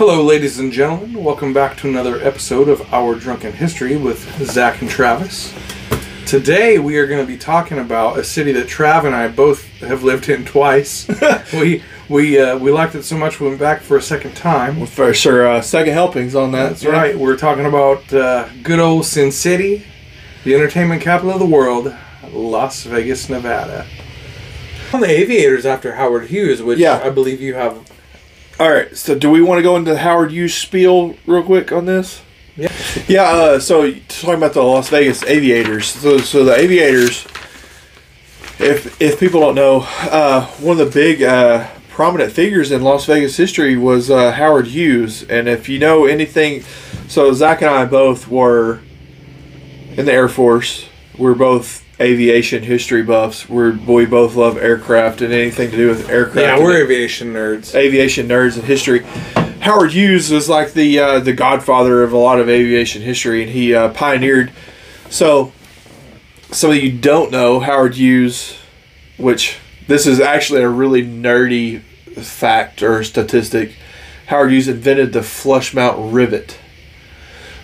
Hello, ladies and gentlemen. Welcome back to another episode of Our Drunken History with Zach and Travis. Today, we are going to be talking about a city that Trav and I both have lived in twice. we we uh, we liked it so much we went back for a second time. For sure, uh, second helpings on that. That's right. We're talking about uh, good old Sin City, the entertainment capital of the world, Las Vegas, Nevada. On the Aviators after Howard Hughes, which Yeah. I believe you have. All right. So, do we want to go into Howard Hughes spiel real quick on this? Yeah. Yeah. Uh, so, talking about the Las Vegas Aviators. So, so the Aviators. If if people don't know, uh, one of the big uh, prominent figures in Las Vegas history was uh, Howard Hughes. And if you know anything, so Zach and I both were in the Air Force. We're both aviation history buffs. We're we both love aircraft and anything to do with aircraft. Yeah, we're aviation nerds. aviation nerds and history. Howard Hughes was like the uh, the godfather of a lot of aviation history, and he uh, pioneered. So, some of you don't know Howard Hughes, which this is actually a really nerdy fact or statistic. Howard Hughes invented the flush mount rivet.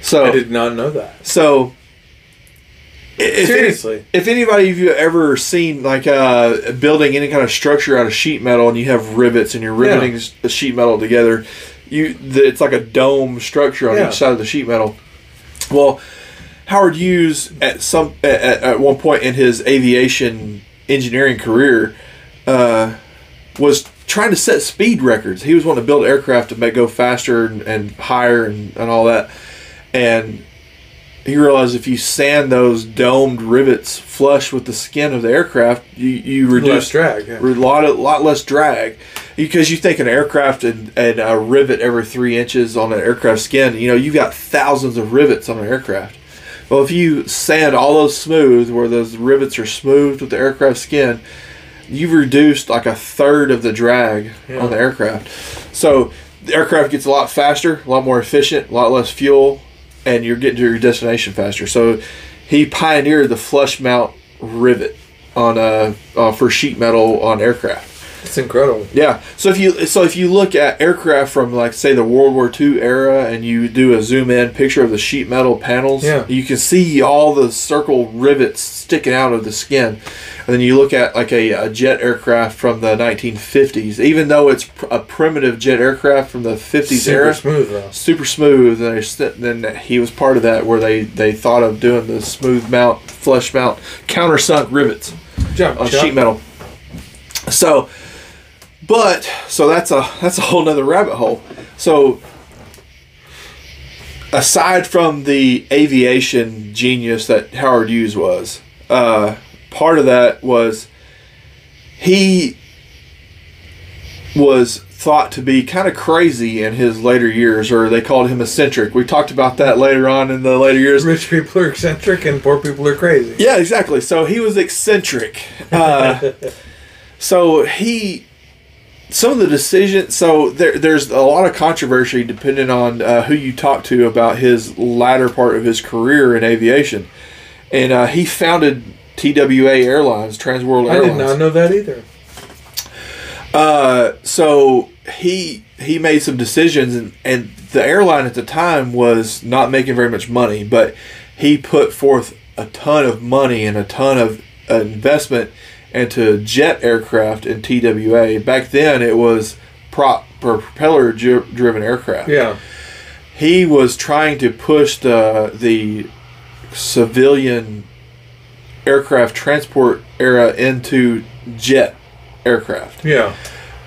So I did not know that. so, if Seriously? if anybody of you have ever seen like uh, building any kind of structure out of sheet metal and you have rivets and you're riveting s- the sheet metal together, you the, it's like a dome structure on Yeah. each side of the sheet metal. Well, Howard Hughes at some at, at at one point in his aviation engineering career uh, was trying to set speed records. He was wanting to build aircraft to make go faster and, and higher and, and all that. And he realized if you sand those domed rivets flush with the skin of the aircraft, you, you Less reduce drag. Yeah. a lot, a lot less drag. Because you think an aircraft and, and a rivet every three inches on an aircraft skin, you know, you've got thousands of rivets on an aircraft. Well, if you sand all those smooth, where those rivets are smooth with the aircraft skin, you've reduced like a third of the drag Yeah. on the aircraft. So the aircraft gets a lot faster, a lot more efficient, a lot less fuel, and you're getting to your destination faster. So he pioneered the flush mount rivet on uh, uh for sheet metal on aircraft. It's incredible. Yeah. So if you so if you look at aircraft from like say the World War II era and you do a zoom in picture of the sheet metal panels, Yeah. you can see all the circle rivets sticking out of the skin. And then you look at like a, a jet aircraft from the 1950s, even though it's pr- a primitive jet aircraft from the 50s Super era, smooth though. super smooth. And st- then he was part of that where they they thought of doing the smooth mount, flush mount, countersunk rivets Jump, on Chuck. sheet metal. So, but so that's a that's a whole nother rabbit hole. So, aside from the aviation genius that Howard Hughes was, uh, part of that was he was thought to be kind of crazy in his later years, or they called him eccentric. We talked about that later on in the later years. Rich people are eccentric and poor people are crazy. Yeah, exactly. So he was eccentric. Uh, so he, some of the decisions. So there, there's a lot of controversy depending on uh, who you talk to about his latter part of his career in aviation, and uh, he founded TWA Airlines, Trans World Airlines. I did not know that either. Uh, so he he made some decisions, and, and the airline at the time was not making very much money, but he put forth a ton of money and a ton of uh, investment into jet aircraft in TWA. Back then, it was prop propeller dri- driven aircraft. Yeah. He was trying to push the the civilian aircraft transport era into jet aircraft Yeah.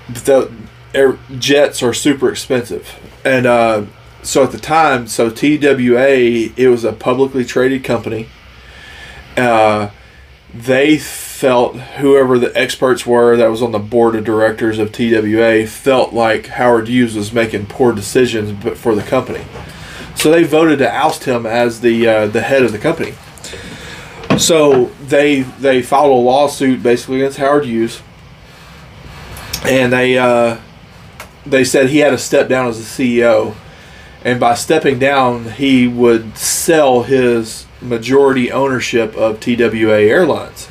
the air, jets are super expensive, and uh, so at the time, so TWA it was a publicly traded company. Uh, they felt whoever the experts were that was on the board of directors of TWA felt like Howard Hughes was making poor decisions, for the company, so they voted to oust him as the uh, the head of the company. So they they filed a lawsuit basically against Howard Hughes. And they uh, they said he had to step down as the CEO, and by stepping down, he would sell his majority ownership of TWA Airlines.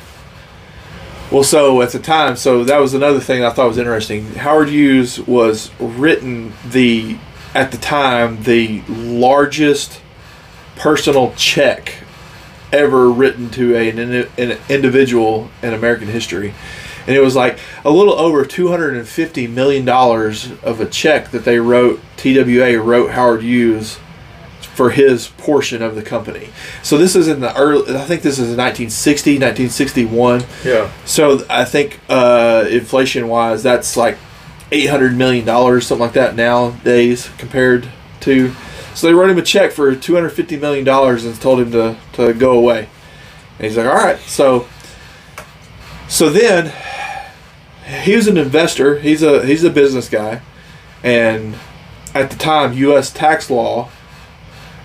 Well, so at the time, so that was another thing I thought was interesting. Howard Hughes was written the at the time the largest personal check ever written to a, an, an individual in American history. And it was like a little over $250 million of a check that they wrote, TWA wrote Howard Hughes for his portion of the company. So this is in the early, I think this is in 1960, 1961. Yeah. So I think uh, inflation wise, that's like eight hundred million dollars, something like that nowadays compared to. So they wrote him a check for two hundred fifty million dollars and told him to to go away. And he's like, all right. So so then he was an investor. He's a he's a business guy, and at the time, U.S. tax law,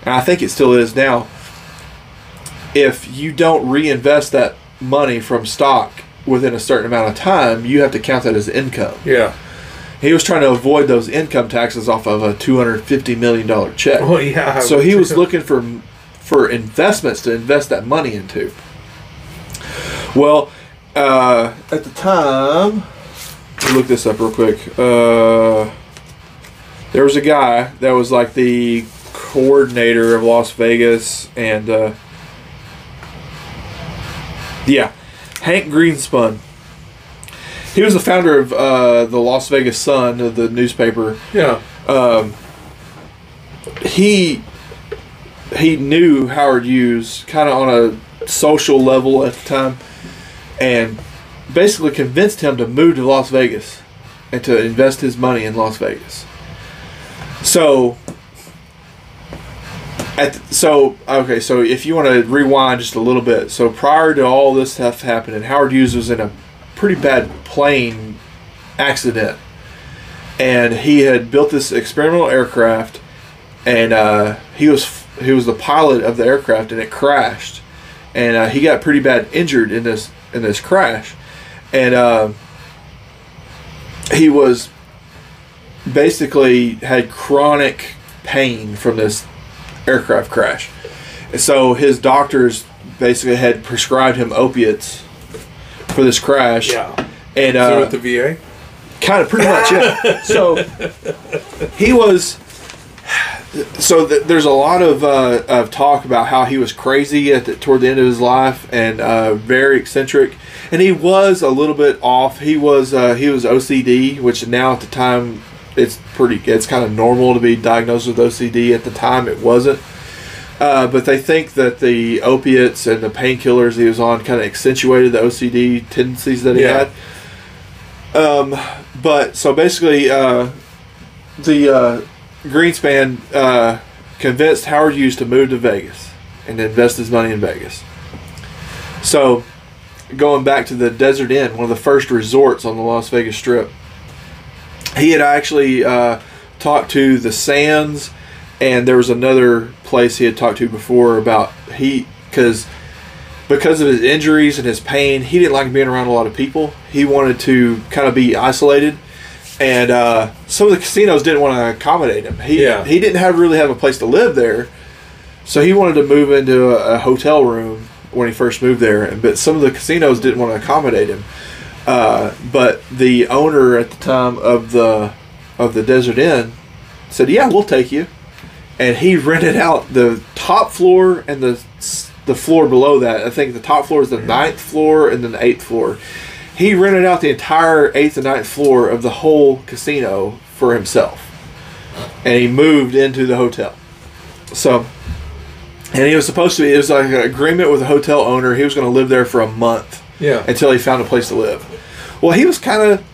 and I think it still is now. If you don't reinvest that money from stock within a certain amount of time, you have to count that as income. Yeah. He was trying to avoid those income taxes off of a two hundred fifty million dollar check. Well, yeah. So he was looking for for investments to invest that money into. Well, uh, at the time, let me look this up real quick. Uh, there was a guy that was like the coordinator of Las Vegas, and uh, yeah, Hank Greenspun. He was the founder of uh, the Las Vegas Sun, of the newspaper Yeah. um, he he knew Howard Hughes kind of on a social level at the time, and basically convinced him to move to Las Vegas and to invest his money in Las Vegas. So. At the- so okay, so if you want to rewind just a little bit, so prior to all this stuff happening, Howard Hughes was in a pretty bad plane accident. And he had built this experimental aircraft, and uh, he was he was the pilot of the aircraft, and it crashed, and uh, he got pretty bad injured in this in this crash, and uh, he was basically had chronic pain from this aircraft crash, so his doctors basically had prescribed him opiates for this crash, Yeah. and So uh, with the VA. kind of pretty much yeah. So he was so th- there's a lot of uh, of talk about how he was crazy at the, toward the end of his life and uh, very eccentric. And he was a little bit off. He was uh, he was OCD which now at the time it's pretty it's kind of normal to be diagnosed with OCD at the time it wasn't uh, but they think that the opiates and the painkillers he was on kind of accentuated the OCD tendencies that he Yeah. had um, but so basically, uh, the uh, Greenspun uh, convinced Howard Hughes to move to Vegas and invest his money in Vegas. So, going back to the Desert Inn, one of the first resorts on the Las Vegas Strip, he had actually uh, talked to the Sands, and there was another place he had talked to before about he because because of his injuries and his pain, he didn't like being around a lot of people. He wanted to kind of be isolated, and uh, some of the casinos didn't want to accommodate him. He Yeah. he didn't have really have a place to live there, so he wanted to move into a, a hotel room when he first moved there. But some of the casinos didn't want to accommodate him. Uh, but the owner at the time of the of the Desert Inn said, "Yeah, we'll take you." And he rented out the top floor and the the floor below that. I think the top floor is the ninth floor and then the eighth floor. He rented out the entire eighth and ninth floor of the whole casino for himself, and he moved into the hotel. So, and he was supposed to be. It was like an agreement with the hotel owner. He was going to live there for a month Yeah. until he found a place to live. Well, he was kind of,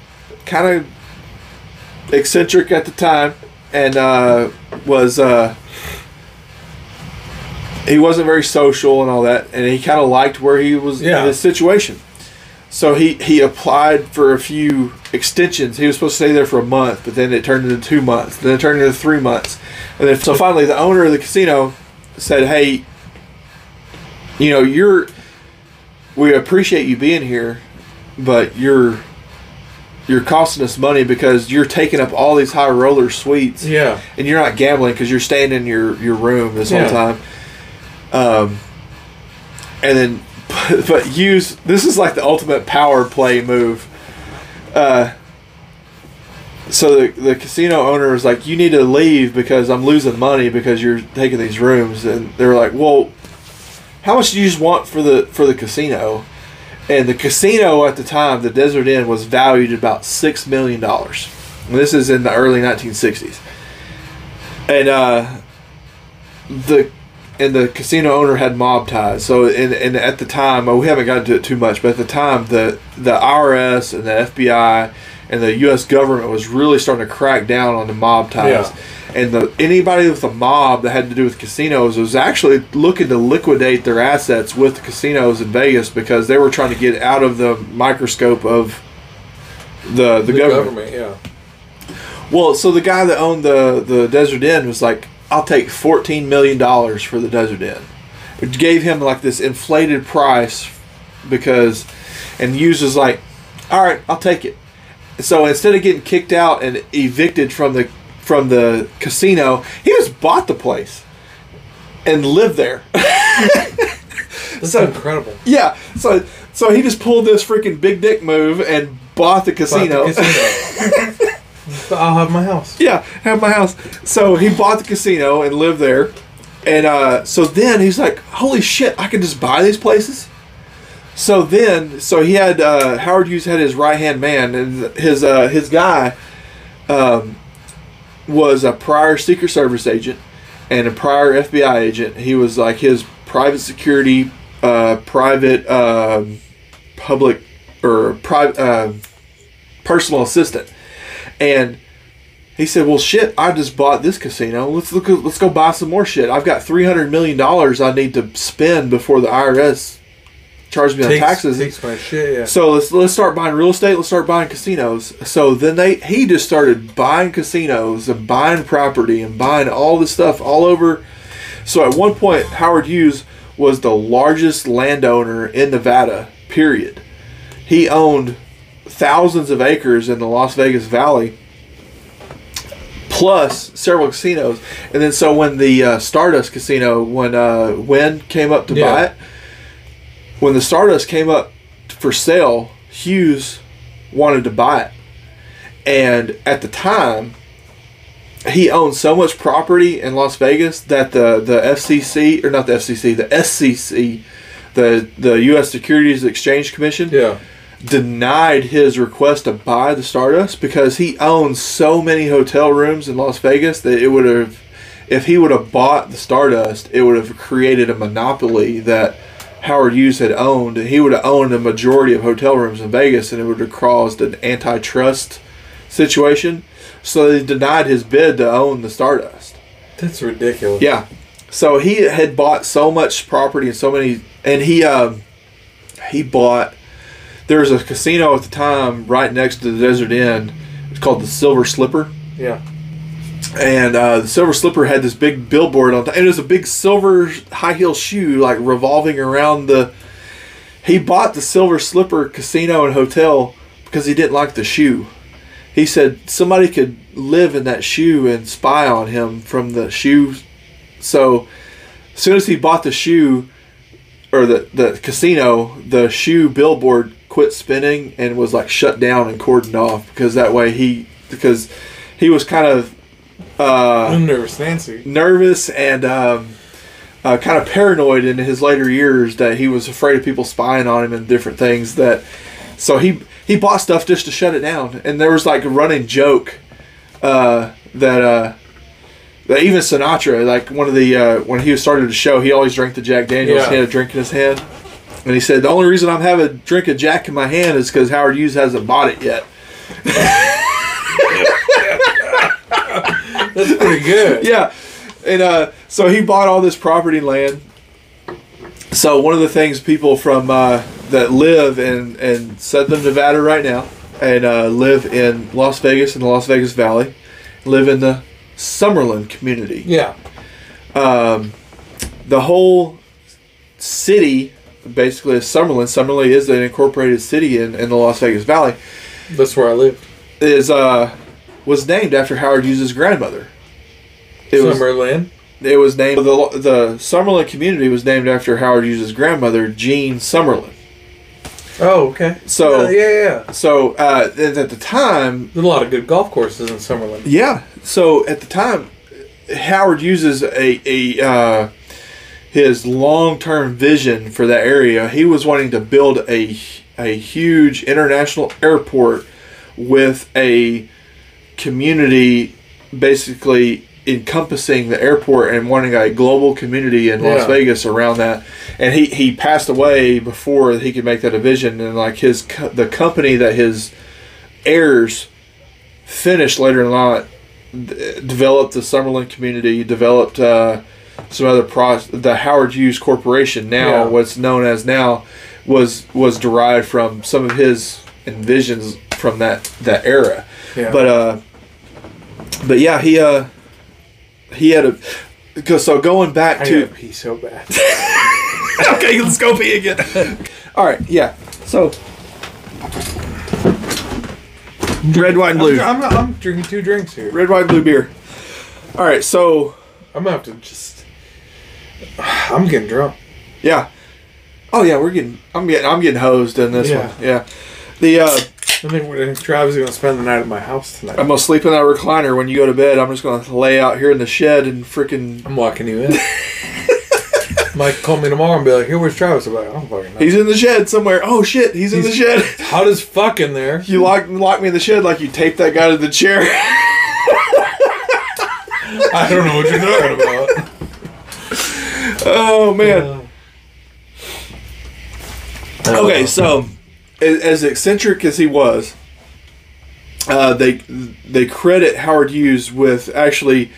kind of eccentric at the time, and uh, was uh, he wasn't very social and all that, and he kind of liked where he was Yeah. in his situation. So he he applied for a few extensions. He was supposed to stay there for a month, but then it turned into two months. Then it turned into three months, and then so finally the owner of the casino said, "Hey, you know you're." We appreciate you being here, but you're you're costing us money because you're taking up all these high roller suites Yeah. and you're not gambling because you're staying in your your room this Yeah. whole time. Um, and then, but use this is like the ultimate power play move. Uh, so the, the casino owner was like, "You need to leave because I'm losing money because you're taking these rooms." And they were like, "Well, how much do you just want for the for the casino?" And the casino at the time, the Desert Inn, was valued at about six million dollars. This is in the early 1960s, and uh, the and the casino owner had mob ties. So, and, and at the time, well, we haven't gotten to it too much, but at the time, the the IRS and the FBI and the U.S. government was really starting to crack down on the mob ties. Yeah. And the anybody with a mob that had to do with casinos was actually looking to liquidate their assets with the casinos in Vegas because they were trying to get out of the microscope of the the, The government. government, yeah. Well, so the guy that owned the the Desert Inn was like, "I'll take fourteen million dollars for the Desert Inn." It gave him like this inflated price because, and was like, "All right, I'll take it." So instead of getting kicked out and evicted from the from the casino, he just bought the place and lived there. That's So- incredible. yeah, so so he just pulled this freaking big dick move and bought the casino. Bought the casino. I'll have my house. Yeah, have my house. So he bought the casino and lived there. And uh, so then he's like, holy shit, I can just buy these places? So then, so he had, uh, Howard Hughes had his right hand man, and his, uh, his guy um, was a prior Secret Service agent and a prior FBI agent. He was like his private security, uh, private, um, public, or private, uh, personal assistant. And he said, "Well, shit, I just bought this casino. Let's look. Let's go buy some more shit. I've got three hundred million dollars I need to spend before the IRS charges me on taxes. takes my shit, yeah. So let's let's start buying real estate. Let's start buying casinos. So then they he just started buying casinos and buying property and buying all this stuff all over. So at one point, Howard Hughes was the largest landowner in Nevada. Period. He owned thousands of acres in the Las Vegas Valley, plus several casinos. And then so when the uh, Stardust Casino, when uh, Wynn came up to Yeah. buy it, when the Stardust came up for sale, Hughes wanted to buy it. And at the time, he owned so much property in Las Vegas that the, the FCC, or not the FCC, the SCC, the, the U.S. Securities Exchange Commission, yeah. denied his request to buy the Stardust because he owned so many hotel rooms in Las Vegas that it would have, if he would have bought the Stardust, it would have created a monopoly that Howard Hughes had owned. He would have owned a majority of hotel rooms in Vegas and it would have caused an antitrust situation. So they denied his bid to own the Stardust. That's ridiculous. Yeah. So he had bought so much property and so many, and he um, he bought. There was a casino at the time right next to the Desert Inn. It's called the Silver Slipper, Yeah. And uh, the Silver Slipper had this big billboard on. top. And it was a big silver high heel shoe, like revolving around the. He bought the Silver Slipper casino and hotel because he didn't like the shoe. He said somebody could live in that shoe and spy on him from the shoe. So, as soon as he bought the shoe or the, the casino, the shoe billboard quit spinning and was like shut down and cordoned off because that way he because he was kind of uh, I'm nervous, Nancy. nervous and um, uh, kind of paranoid in his later years that he was afraid of people spying on him and different things that so he he bought stuff just to shut it down and there was like a running joke uh, that uh, that even Sinatra like one of the uh, when he started the show he always drank the Jack Daniels Yeah. he had a drink in his hand and he said the only reason I'm having a drink of Jack in my hand is because Howard Hughes hasn't bought it yet That's pretty good. yeah. And uh, so he bought all this property land. So one of the things people from uh, that live in, in Southern Nevada right now and uh, live in Las Vegas in the Las Vegas Valley live in the Summerlin community. Yeah. Um, the whole city, basically, is Summerlin. Summerlin is an incorporated city in, in the Las Vegas Valley. That's where I live. Is uh, was named after Howard Hughes' grandmother. It was it was named the the Summerlin community was named after Howard Hughes' grandmother, Jean Summerlin. Oh, okay. So- yeah, yeah, yeah. So uh, at the time, There's a lot of good golf courses in Summerlin. yeah. So at the time, Howard Hughes a a uh, his long term vision for that area. He was wanting to build a a huge international airport with a community basically encompassing the airport and wanting a global community in Las Yeah. Vegas around that. And he, he passed away before he could make that a vision. And like his co- the company that his heirs finished later in life d- developed the Summerlin community, developed uh, some other pro the Howard Hughes Corporation now Yeah. what's known as now was was derived from some of his envisions from that that era. Yeah. But uh but yeah, he uh he had a because so going back I to gotta pee so bad. okay, let's go pee again. All right, yeah. So red, wine blue. I'm, I'm, I'm drinking two drinks here. Red, wine blue beer. All right, so I'm gonna have to just. I'm getting drunk. yeah. Oh yeah, we're getting. I'm getting. I'm getting hosed in this Yeah. one. Yeah. The uh, I think, I think Travis is gonna spend the night at my house tonight. I'm gonna sleep in that recliner when you go to bed. I'm just gonna lay out here in the shed and freaking. I'm locking you in. Mike call me tomorrow and be like, "Here, where's Travis?" I'm like, "I don't fucking know." He's in the shed somewhere. Oh shit, he's, in the shed. hot as fuck in there. You lock lock me in the shed like you taped that guy to the chair. I don't know what you're talking about. oh man. Uh, Okay, so as, eccentric as he was, uh, they they credit Howard Hughes with actually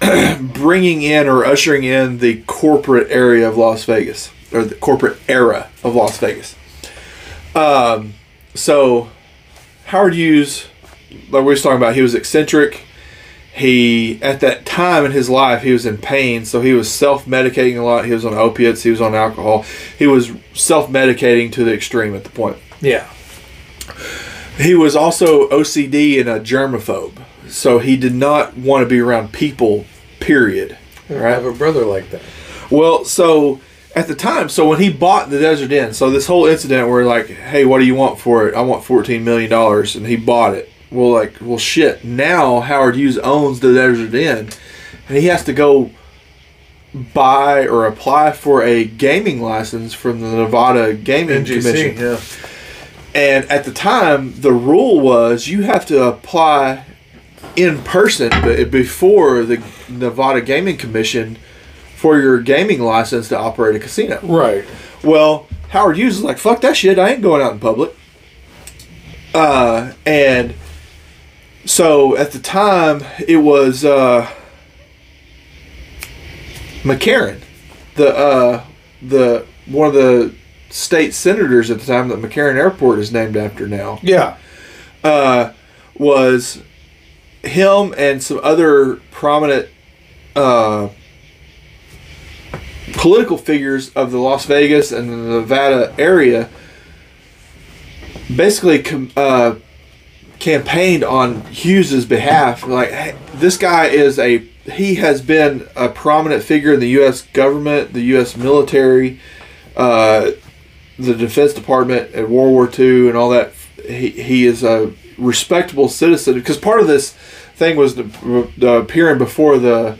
bringing in or ushering in the corporate area of Las Vegas or the corporate era of Las Vegas. Um, so Howard Hughes, like we was talking about, he was eccentric. He at that time in his life he was in pain, so he was self medicating a lot. He was on opiates, he was on alcohol. He was self medicating to the extreme at the point. Yeah. He was also OCD and a germaphobe, so he did not want to be around people. Period. I have a brother like that. Well, so at the time, so when he bought the Desert Inn, so this whole incident where like, hey, what do you want for it? I want fourteen million dollars, and he bought it. Well, like, well, shit. Now Howard Hughes owns the Desert Inn, and he has to go buy or apply for a gaming license from the Nevada Gaming Commission. Yeah. And at the time, the rule was you have to apply in person before the Nevada Gaming Commission for your gaming license to operate a casino. Right. Well, Howard Hughes is like, fuck that shit, I ain't going out in public. Uh, and so at the time, it was uh, McCarran, the uh, the one of the state senators at the time that McCarran Airport is named after now Yeah. uh, was him and some other prominent uh, political figures of the Las Vegas and the Nevada area basically com- uh, campaigned on Hughes's behalf. Like, hey, this guy is a he has been a prominent figure in the U.S. government, the U.S. military, uh, the Defense Department at World War II, and all that. He, he is a respectable citizen because part of this thing was the, the appearing before the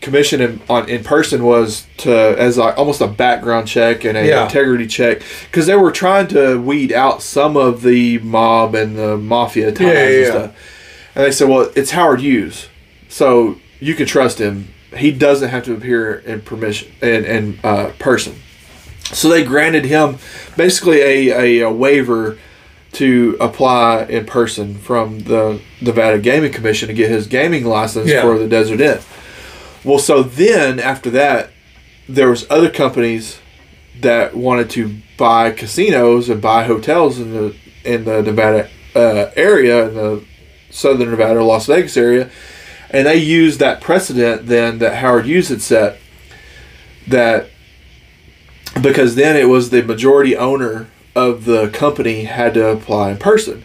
commission in, on in person was to as a, almost a background check and a Yeah. integrity check because they were trying to weed out some of the mob and the mafia ties Yeah, yeah, and stuff. And they said, "Well, it's Howard Hughes, so you can trust him. He doesn't have to appear in permission in in uh, person." So they granted him basically a, a, a waiver to apply in person from the Nevada Gaming Commission to get his gaming license Yeah. for the Desert Inn. Well, so then after that, there was other companies that wanted to buy casinos and buy hotels in the in the Nevada uh, area in the southern Nevada, Las Vegas area, and they used that precedent then that Howard Hughes had set that because then it was the majority owner of the company had to apply in person.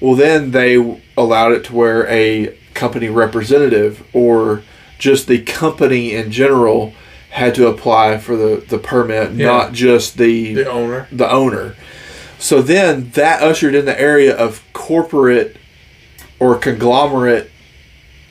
Well, then they allowed it to where a company representative or just the company in general had to apply for the, the permit, Yeah. not just the The owner. the owner. So then that ushered in the area of corporate or conglomerate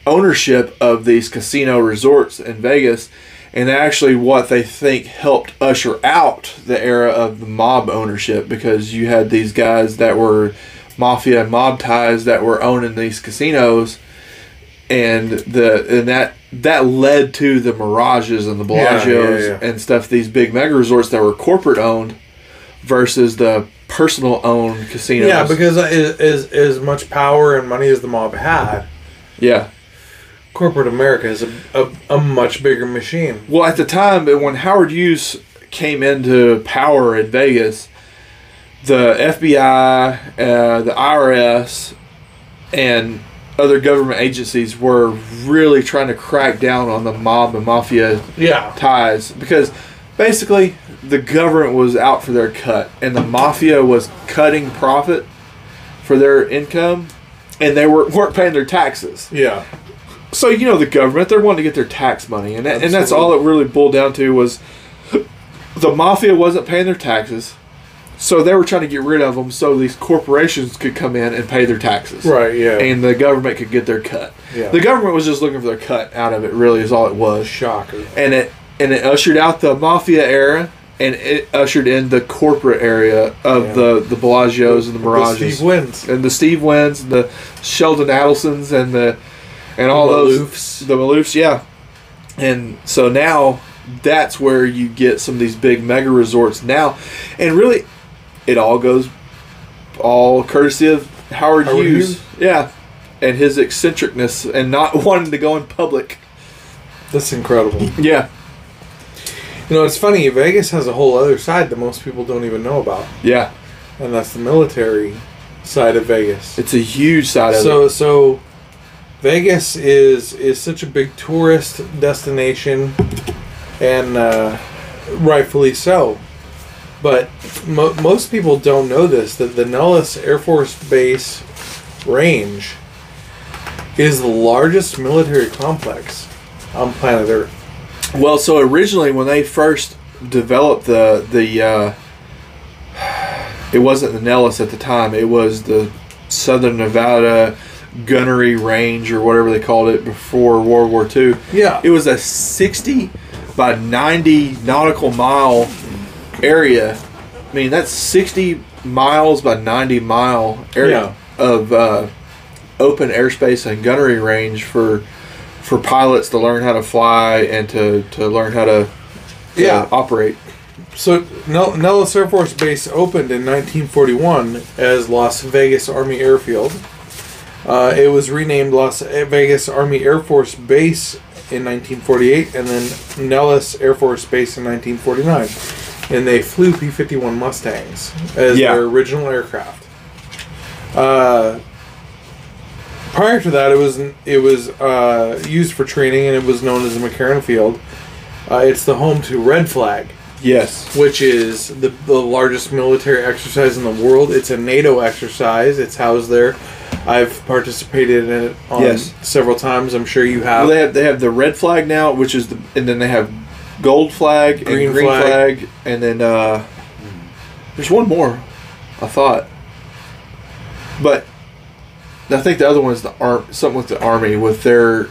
ownership of these casino resorts in Vegas. And actually, what they think helped usher out the era of the mob ownership because you had these guys that were mafia and mob ties that were owning these casinos, and the and that that led to the Mirages and the Yeah, Bellagio's yeah, yeah. and stuff. These big mega resorts that were corporate owned versus the personal owned casinos. Yeah, because as, as as much power and money as the mob had, yeah. Corporate America is a, a, a much bigger machine. Well, at the time, when Howard Hughes came into power in Vegas, the FBI, uh, the IRS, and other government agencies were really trying to crack down on the mob and mafia Yeah. ties because basically the government was out for their cut and the mafia was cutting profit for their income and they were, weren't paying their taxes. Yeah. So you know the government, they're wanting to get their tax money, and that, and that's all it really boiled down to was the mafia wasn't paying their taxes, so they were trying to get rid of them so these corporations could come in and pay their taxes, Right. Yeah. And the government could get their cut. Yeah. The government was just looking for their cut out of it. Really, is all it was, Shocker. and it and it ushered out the mafia era. And it ushered in the corporate area of Yeah. the the Bellagio's and the The Mirages Steve Wynns. and the Steve Wynns, and the Sheldon Adelsons, and the and all The those the Maloofs, yeah. And so now that's where you get some of these big mega resorts now, and really, it all goes all courtesy of Howard, Howard Hughes, Hughes? yeah, and his eccentricness and not wanting to go in public, That's incredible. yeah, You know, it's funny. Vegas has a whole other side that most people don't even know about, yeah. and that's the military side of Vegas. It's a huge side of so it. so Vegas is is such a big tourist destination, and uh, rightfully so. But mo- most people don't know this that the Nellis Air Force Base range is the largest military complex on planet Earth. Well, so originally when they first developed the the uh, it wasn't the Nellis at the time. It was the Southern Nevada Gunnery Range or whatever they called it before World War II. Yeah, It was a 60 by 90 nautical mile area. I mean, that's 60 miles by 90 mile area of uh, open airspace and gunnery range for for pilots to learn how to fly and to, to learn how to uh, Yeah. operate. So Nellis Air Force Base opened in 1941 as Las Vegas Army Airfield. Uh, it was renamed Las Vegas Army Air Force Base in 1948, and then Nellis Air Force Base in 1949. And they flew P-51 Mustangs as Yeah. their original aircraft. Uh, prior to that, it was it was uh, used for training, and it was known as the McCarran Field. Uh, it's the home to Red Flag Yes. which is the, the largest military exercise in the world. It's a NATO exercise. It's housed there. I've participated in it on Yes. several times. I'm sure you have. Well, they have they have the red flag now, which is the and then they have gold flag Green and green flag. flag. and then uh, there's one more, I thought, but I think the other one is the arm something with the army with their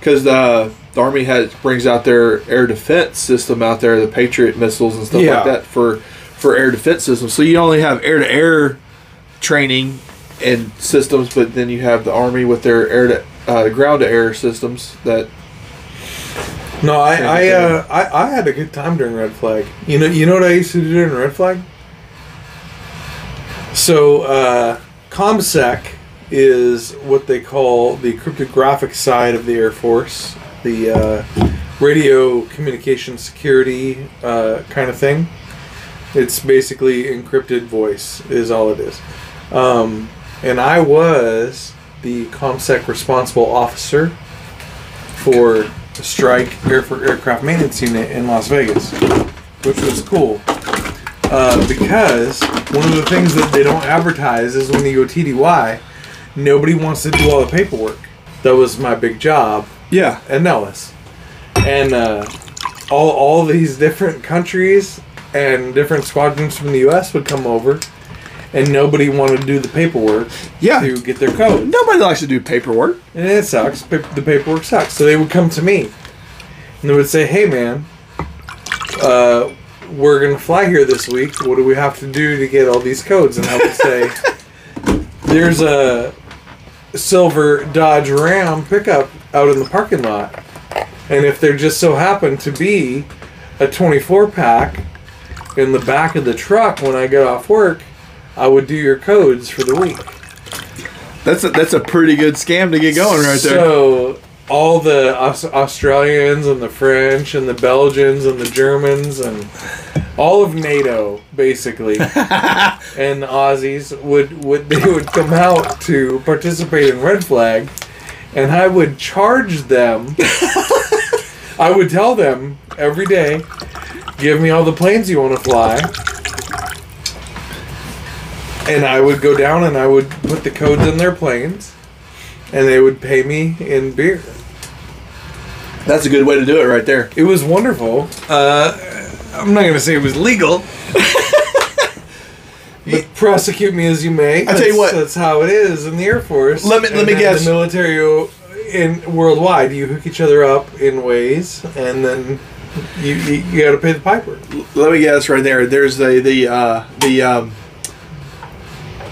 because the the army has brings out their air defense system out there, the Patriot missiles and stuff Yeah. like that for for air defense systems. So you only have air to air training and systems, but then you have the army with their air to uh, ground to air systems that no, I I, uh, I I had a good time during Red Flag. You know you know what I used to do during Red Flag. So uh, ComSec is what they call the cryptographic side of the Air Force, the uh, radio communication security uh, kind of thing. It's basically encrypted voice, is all it is. Um, and I was the ComSec responsible officer for the Strike Air for Aircraft Maintenance Unit in Las Vegas, which was cool. Uh, because one of the things that they don't advertise is when you go TDY, nobody wants to do all the paperwork. That was my big job yeah at Nellis, and uh, all all these different countries and different squadrons from the U.S. would come over, and nobody wanted to do the paperwork Yeah. to get their code. Nobody likes to do paperwork. And it sucks. The paperwork sucks. So they would come to me, and they would say, "Hey, man, uh, we're gonna fly here this week. What do we have to do to get all these codes?" And I would say, "There's a silver Dodge Ram pickup out in the parking lot, and if there just so happened to be a 24 pack in the back of the truck when I get off work, I would do your codes for the week." That's a, that's a pretty good scam to get going right there. So all the Aus- Australians and the French and the Belgians and the Germans and all of NATO basically and the Aussies would would they would come out to participate in Red Flag, and I would charge them. I would tell them every day, give me all the planes you want to fly. And I would go down and I would put the codes in their planes, and they would pay me in beer. That's a good way to do it right there. It was wonderful. Uh, I'm not gonna say it was legal. but prosecute me as you may. I tell you That's- what. that's how it is in the Air Force. Let me- let me guess. The military in worldwide, you hook each other up in ways, and then you you, you got to pay the piper. Let me guess right there. There's the the uh, the um,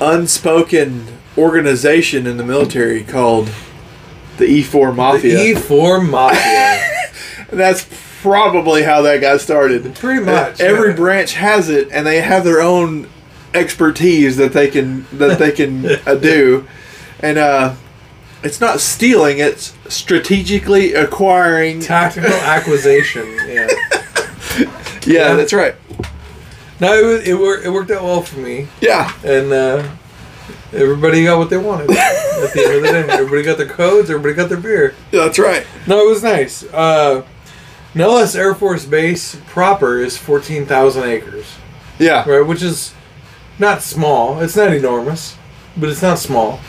unspoken organization in the military called the E4 Mafia. The E4 Mafia. That's probably how that got started. Pretty much, Every yeah. branch has it, and they have their own expertise that they can that they can uh, do, and uh, it's not stealing; it's strategically acquiring. Tactical acquisition. Yeah. yeah, Yeah. that's right. No, it, was, it, wor- it worked out well for me. Yeah, and uh, everybody got what they wanted. At the end of the day, everybody got their codes, everybody got their beer. that's right. No, it was nice. Uh, Nellis Air Force Base proper is fourteen thousand acres, Yeah, right? Which is not small. It's not enormous, but it's not small.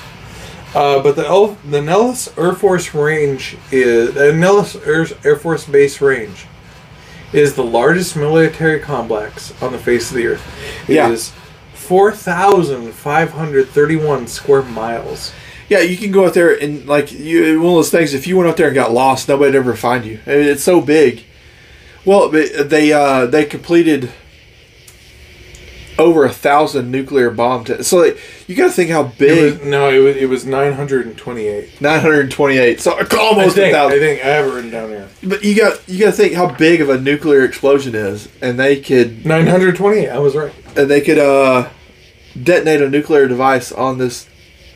Uh, but the El- the Nellis Air Force Range is the Nellis Air, Air Force Base Range is the largest military complex on the face of the earth. It Yeah. is four thousand five hundred thirty-one square miles. yeah. You can go out there and like you one of those things. If you went out there and got lost, nobody'd ever find you. It's so big. Well, they uh, they completed over a thousand nuclear bomb tests. So like, you got to think how It big. was, no, it was it was nine hundred and twenty-eight. 928. So I almost a think, I thousand. think I have it written down here. But you got you got to think how big of a nuclear explosion is, and they could Nine hundred twenty-eight. I was right. and they could uh, detonate a nuclear device on this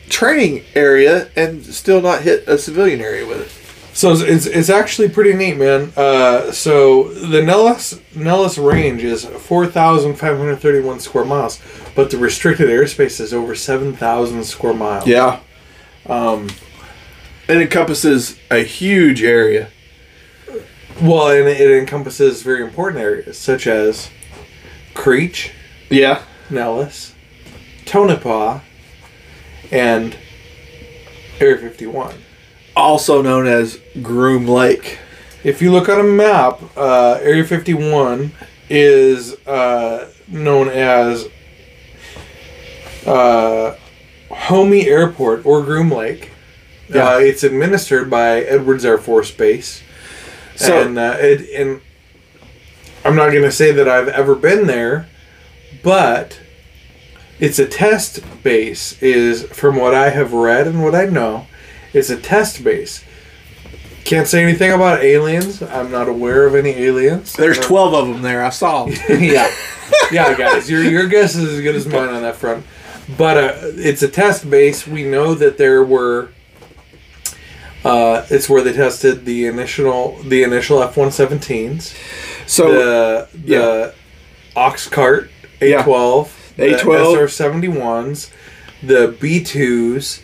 training area and still not hit a civilian area with it. So it's, it's, it's actually pretty neat, man. Uh, so the Nellis Nellis range is four thousand five hundred thirty-one square miles, but the restricted airspace is over seven thousand square miles. Yeah. Um, it encompasses a huge area. Well, and it encompasses very important areas such as Creech, Yeah. Nellis, Tonopah, and Area fifty-one. Also known as Groom Lake. If you look on a map, uh, Area 51 is uh, known as uh, Homey Airport or Groom Lake. Yeah. Uh, it's administered by Edwards Air Force Base. So- and, uh, it, and I'm not going to say that I've ever been there, but it's a test base, is from what I have read and what I know, it's a test base. Can't say anything about aliens. I'm not aware of any aliens. There's Uh, 12 of them there. I saw them. yeah, yeah, guys, your your guess is as good as mine on that front. But uh, it's a test base. We know that there were. Uh, it's where they tested the initial the initial F one seventeens, So, the the Oxcart A twelve, the A12. SR seventy ones, the B twos,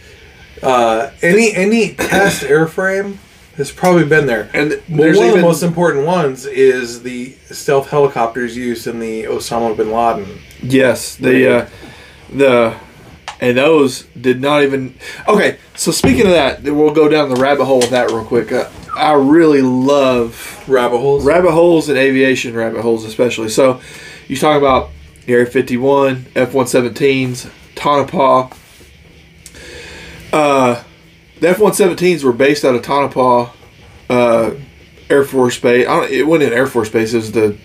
uh, any any test airframe has probably been there. and Well, one of the most important ones is the stealth helicopters used in the Osama bin Laden. yes, the uh, the and those did not even. Okay, so speaking of that, we'll go down the rabbit hole with that real quick. Uh, I really love Rabbit holes. rabbit holes and aviation rabbit holes especially so you talk about the Area 51, F 117s, Tonopah. Uh, the F 117s were based out of Tonopah uh, Air Force Base. I don't, it wasn't an Air Force Base, it was the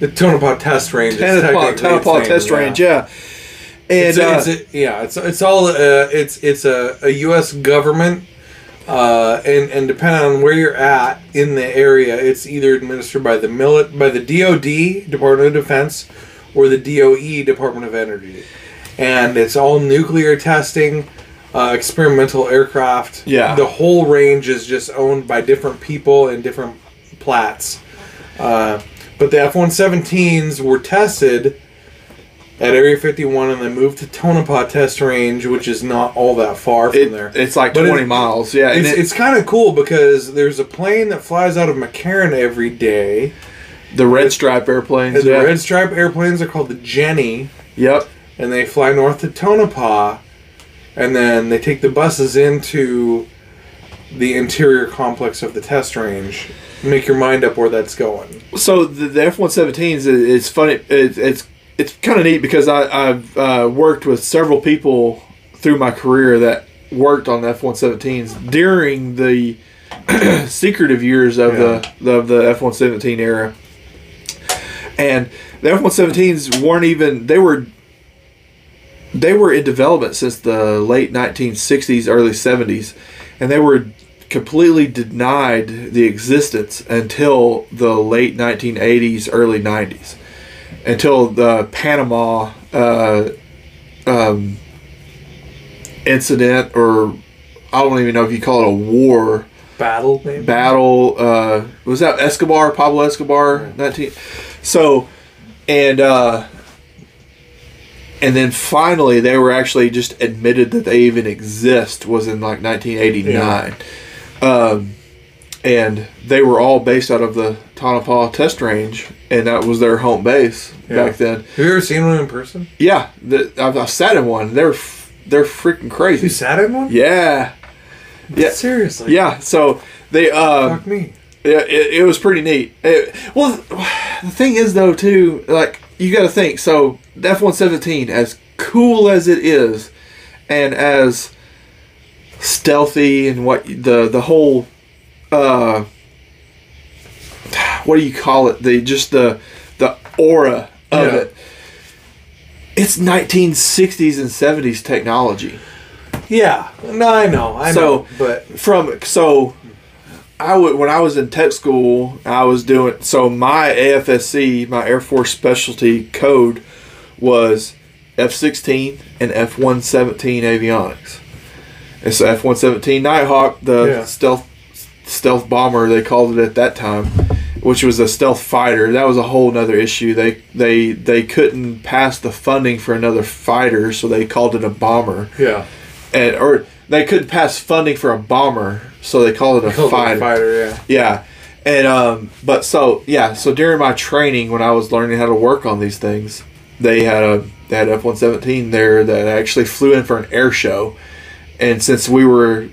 The Tonopah test range. Tonopah, Tonopah Test Range, yeah. And It's, a- uh, it's a- yeah, it's it's all uh, it's it's a, a U.S. government, uh, and and depending on where you're at in the area, it's either administered by the milit by the DoD Department of Defense or the DOE Department of Energy, and it's all nuclear testing, uh, experimental aircraft. Yeah. the whole range is just owned by different people and different plats. Uh, but the F-117s were tested at Area 51 and then moved to Tonopah Test Range, which is not all that far from it- there. it's like But 20 it- miles, yeah. It's, it- it's kind of cool because there's a plane that flies out of McCarran every day. the Red Stripe airplanes, And the yeah. Red Stripe airplanes are called the Jenny, Yep. and they fly north to Tonopah, and then they take the buses into the interior complex of the test range. Make your mind up where that's going. so the, the F one seventeens it's funny it, it's it's kind of neat because I, I've uh, worked with several people through my career that worked on the F one seventeens during the secretive years of the of the F one seventeen era, and the F one seventeens weren't even they were they were in development since the late 1960s, early 70s, and they were completely denied the existence until the late 1980s, early 90s, until the Panama uh, um, incident, or I don't even know if you call it a war Battle, maybe? battle. Uh, was that Escobar, Pablo Escobar, nineteen? So, and uh, and then finally they were actually just admitted that they even exist was in like nineteen eighty nine, um, and they were all based out of the Tonopah Test Range, and that was their home base Yeah. back then. Have you ever seen one in person? Yeah, the, I've, I've sat in one. They're they're freaking crazy You sat in one? Yeah, yeah. Seriously? yeah. So they um, Fuck me. Yeah, it, it was pretty neat. It, well, the thing is though too, like you got to think. So F one seventeen, as cool as it is, and as stealthy and what the the whole, uh, what do you call it? The just the the aura of Yeah. it. It's 1960s and 70s technology. Yeah. No, I know. I So- know. But from so I would when I was in tech school, I was doing so my AFSC, my Air Force Specialty code was F16 and F117 avionics. It's F117 Nighthawk, the Yeah. stealth stealth bomber they called it at that time, which was a stealth fighter. That was a whole nother issue. They they they couldn't pass the funding for another fighter, so they called it a bomber yeah. and or they couldn't pass funding for a bomber, so they called it a the fighter. fighter, yeah. Yeah, and um, but so yeah, so during my training when I was learning how to work on these things, they had a they had F one seventeen there that actually flew in for an air show, and since we were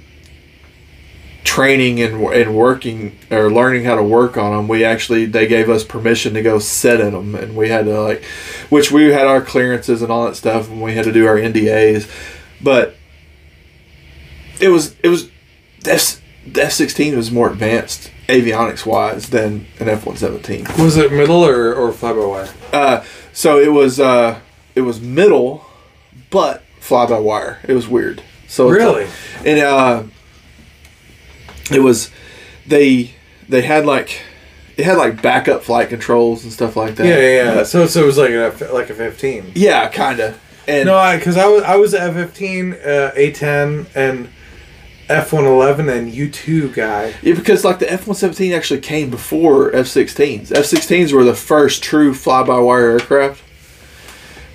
training and and working or learning how to work on them, we actually they gave us permission to go sit in them, and we had to like, which we had our clearances and all that stuff, and we had to do our NDAs, but it was it was the F sixteen was more advanced avionics wise than an F one seventeen. Was it middle or, or fly by wire? Uh, so it was uh, it was middle, but fly by wire. It was weird. So Really? like- and uh, it was they they had like it had like backup flight controls and stuff like that. Yeah, yeah, yeah. So, so it was like a, like a 15. yeah, kind of. And No, I because I was I was F fifteen, uh, A ten, and F one eleven and U two guy. Yeah, because like the F one seventeen actually came before F sixteens. F sixteens were the first true fly by wire aircraft,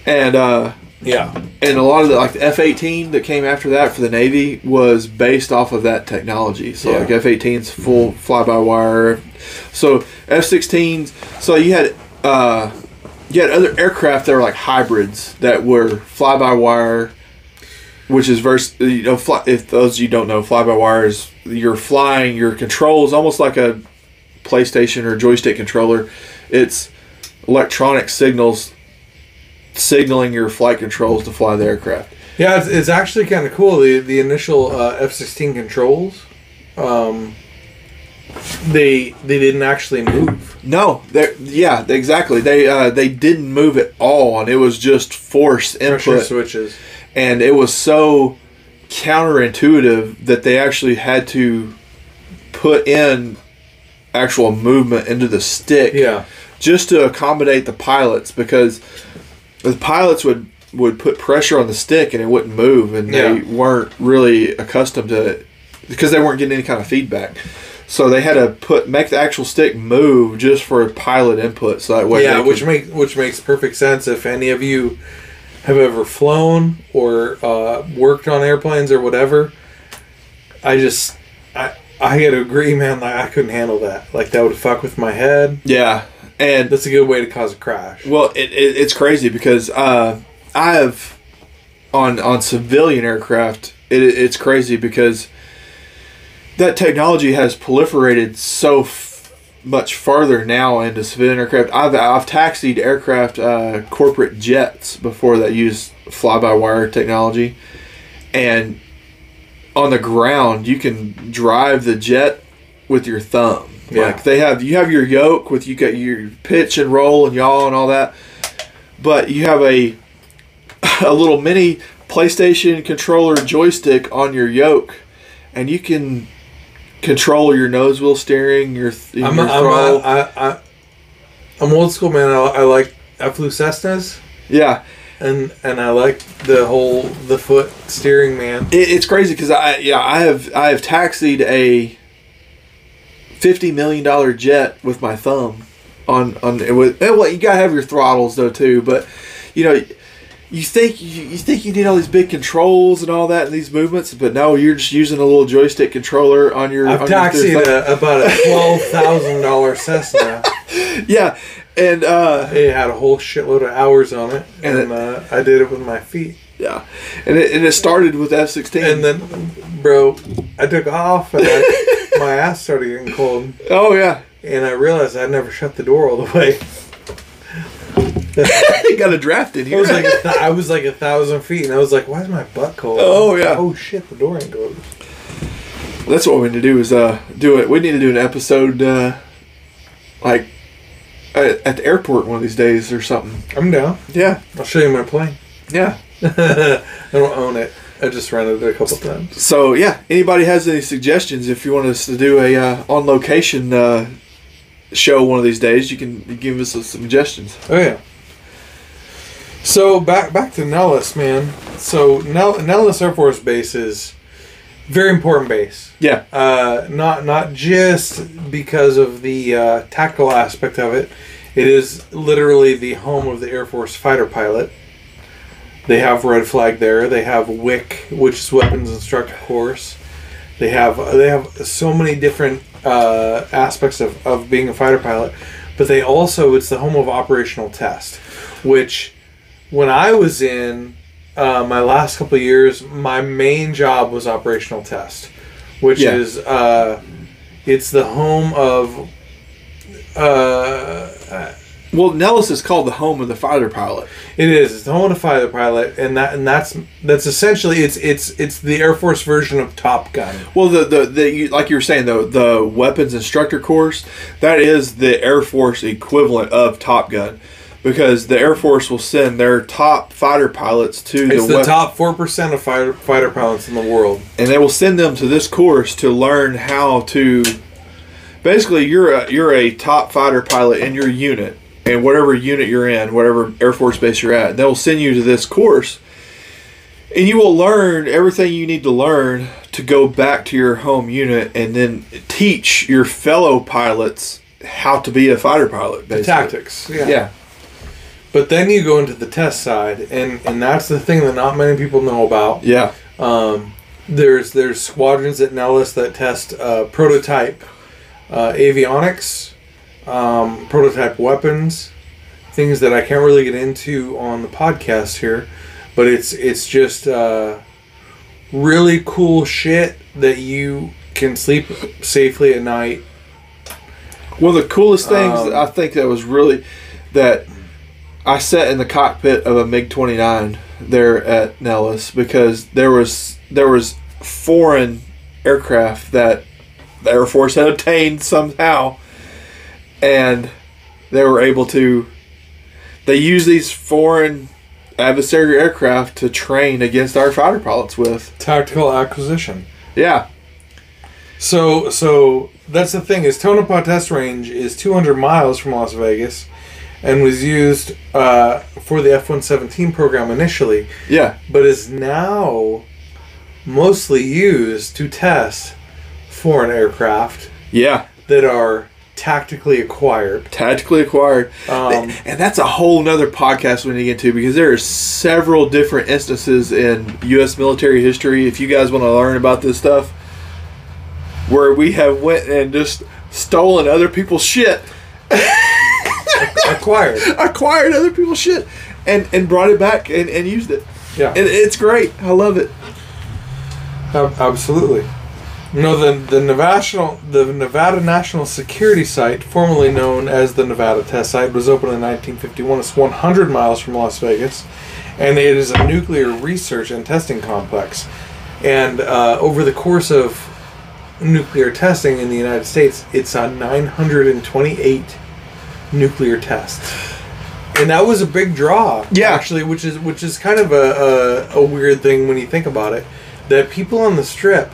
and uh, Yeah, and a lot of the like the F eighteen that came after that for the Navy was based off of that technology. So Yeah. like F 18's full fly by wire. So F sixteens. So you had uh, you had other aircraft that were like hybrids that were fly by wire. Which is vers you know fly, if those of you don't know fly by wire is you're flying your controls almost like a PlayStation or joystick controller. It's electronic signals signaling your flight controls to fly the aircraft. Yeah, it's, it's actually kind of cool. The the initial uh, F sixteen controls, um, they they didn't actually move. No, they yeah, exactly. They uh, they didn't move at all, and it was just force Pressure input, switches. And it was so counterintuitive that they actually had to put in actual movement into the stick Yeah, just to accommodate the pilots because the pilots would would put pressure on the stick and it wouldn't move and they weren't really accustomed to it because they weren't getting any kind of feedback so they had to put make the actual stick move just for pilot input so that way yeah, which could- makes which makes perfect sense. If any of you have ever flown or uh, worked on airplanes or whatever, I just I I got to agree, man. Like I couldn't handle that. Like that would fuck with my head. yeah and That's a good way to cause a crash. Well, it, it, it's crazy because uh, I have on on civilian aircraft. It, it's crazy because that technology has proliferated so f- much farther now into civilian aircraft. I've I've taxied aircraft, uh, corporate jets before that use fly by wire technology, and on the ground you can drive the jet with your thumb. Yeah. Like they have you have your yoke with you got your pitch and roll and yaw and all that, but you have a a little mini PlayStation controller joystick on your yoke, and you can control your nose wheel steering, your, th- I'm your a, I'm, a, I, I, I'm old school, man. I, I like I flew Cessnas, yeah, and and I like the whole the foot steering, man. it, it's crazy because I yeah I have I have taxied a fifty million dollar jet with my thumb on on with eh, and well you gotta have your throttles though too, but you know. You think you, you think you need all these big controls and all that and these movements, but no, you're just using a little joystick controller on your. I've taxied about a twelve thousand dollar Cessna. Yeah, and uh, It had a whole shitload of hours on it, And and uh, I did it with my feet. yeah, and it, and it started with F sixteen. And then, bro, I took off, and I, my ass started getting cold, oh yeah, and I realized I'd never shut the door all the way. you got a draft in I was like, a th- I was like a thousand feet, and I was like, "Why is my butt cold?" Oh, yeah. Oh shit, the door ain't closed. That's what we need to do is uh do it. We need to do an episode uh like at, at the airport one of these days or something. I'm down. Yeah, I'll show you my plane. yeah. I don't own it. I just rented it a couple times. So yeah, anybody has any suggestions if you want us to do a uh, on location uh, show one of these days, you can give us some suggestions. Oh yeah. So back back to Nellis, man. So Nell, Nellis Air Force Base is very important base. Yeah, Uh, not not just because of the uh, tactical aspect of it. It is literally the home of the Air Force fighter pilot. They have Red Flag there. They have WIC, which is Weapons Instructor Course. They have they have so many different uh, aspects of, of being a fighter pilot, but they also it's the home of operational test, which when I was in uh, my last couple of years, my main job was operational test, which Yeah. is uh, it's the home of uh, well, Nellis is called the home of the fighter pilot. it is it's the home of the fighter pilot, and that and that's that's essentially it's it's it's the Air Force version of Top Gun. Well, the the, the you, like you were saying though, the weapons instructor course that is the Air Force equivalent of Top Gun, because the Air Force will send their top fighter pilots to It's the wep- top four percent of fighter fighter pilots in the world. and they will send them to this course to learn how to. Basically, you're a you're a top fighter pilot in your unit, and whatever unit you're in, whatever Air Force base you're at, they'll send you to this course, and you will learn everything you need to learn to go back to your home unit, and then teach your fellow pilots how to be a fighter pilot. Basically. Tactics, yeah. Yeah. But then you go into the test side, and and that's the thing that not many people know about. Yeah. Um, there's there's squadrons at Nellis that test uh, prototype uh, avionics, um, prototype weapons, things that I can't really get into on the podcast here, but it's it's just uh, really cool shit that you can sleep safely at night. One of the coolest things Um, I think that was really that I sat in the cockpit of a MiG twenty nine there at Nellis because there was there was foreign aircraft that the Air Force had obtained somehow, and they were able to. They use these foreign adversary aircraft to train against our fighter pilots with. Tactical acquisition. Yeah, So so that's the thing is Tonopah Test Range is 200 miles from Las Vegas, and was used uh, for the F-117 program initially, yeah, but is now mostly used to test foreign aircraft yeah. that are tactically acquired. Tactically acquired. Um, and that's a whole nother podcast we need to get to because there are several different instances in U.S. military history. If you guys want to learn about this stuff, where we have went and just stolen other people's shit, acquired. acquired other people's shit, and and brought it back and, and used it. Yeah. And it's great. I love it. Ab- Absolutely. No, the the Nevada the Nevada National Security Site, formerly known as the Nevada Test Site, was opened in 1951. It's 100 miles from Las Vegas, and it is a nuclear research and testing complex. And uh, over the course of nuclear testing in the United States, it's on 928 nuclear tests. And that was a big draw, Yeah. actually, which is which is kind of a, a, a weird thing when you think about it. That people on the strip,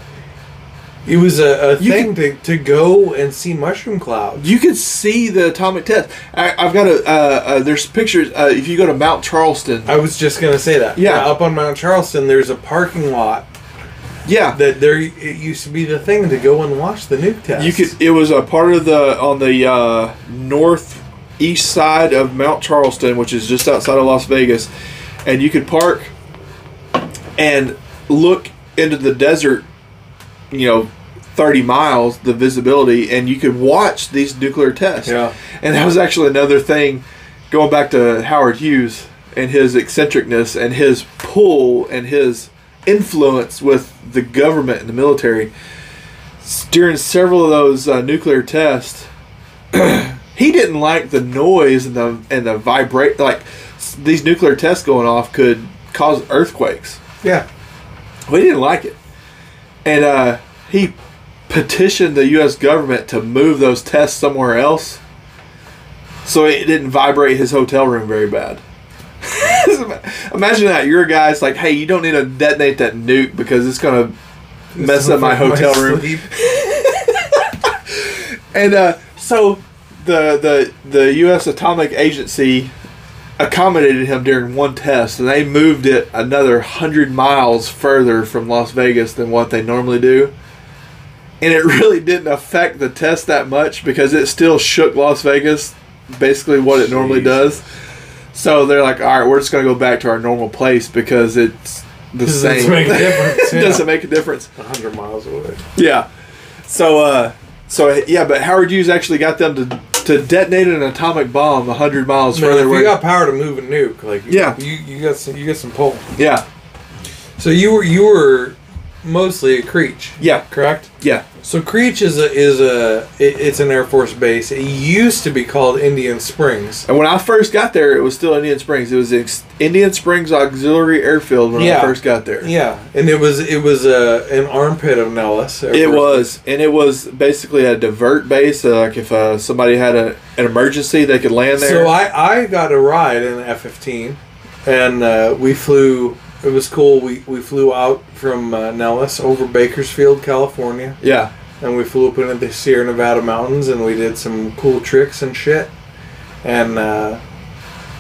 it was a, a thing to, to go and see mushroom clouds. You could see the atomic test. I, I've got a. Uh, uh, there's pictures. Uh, if you go to Mount Charleston, I was just gonna say that. Yeah. up on Mount Charleston, there's a parking lot yeah, that there it used to be the thing to go and watch the nuke test. You could. It was a part of the on the uh, northeast side of Mount Charleston, which is just outside of Las Vegas, and you could park and look into the desert. You know, thirty miles the visibility, and you could watch these nuclear tests. Yeah. and that was actually another thing. Going back to Howard Hughes and his eccentricness and his pull and his influence with the government and the military during several of those uh, nuclear tests, he didn't like the noise and the and the vibrate like these nuclear tests going off could cause earthquakes. Yeah. We didn't like it, and uh, he petitioned the U.S. government to move those tests somewhere else, so it didn't vibrate his hotel room very bad. Imagine that you're a guy. It's like, hey, you don't need to detonate that nuke because it's gonna mess up my hotel room. And uh, so the the the U.S. Atomic Agency accommodated him during one test, and they moved it another hundred miles further from Las Vegas than what they normally do. And it really didn't affect the test that much because it still shook Las Vegas, basically what it normally does. So they're like, all right, we're just gonna go back to our normal place because it's the Does same. it make a difference? Yeah. doesn't make a difference. 100 miles away. Yeah. So uh so yeah, but Howard Hughes actually got them to to detonate an atomic bomb hundred miles Man, further if away. you got power to move a nuke, like Yeah. you, you got some you got some pull. yeah. So you were you were mostly a Creech, Yeah. correct? Yeah. So Creech is a is a it, it's an Air Force base. It used to be called Indian Springs. And when I first got there, it was still Indian Springs. It was ex- Indian Springs Auxiliary Airfield when Yeah. I first got there. Yeah, and it was it was a an armpit of Nellis. It was, and it was basically a divert base. Uh, like if uh, somebody had a, an emergency, they could land there. So I, I got a ride in the F fifteen, and uh, we flew. It was cool. We we flew out from uh, Nellis over Bakersfield, California, yeah, and we flew up into the Sierra Nevada mountains, and we did some cool tricks and shit. And uh,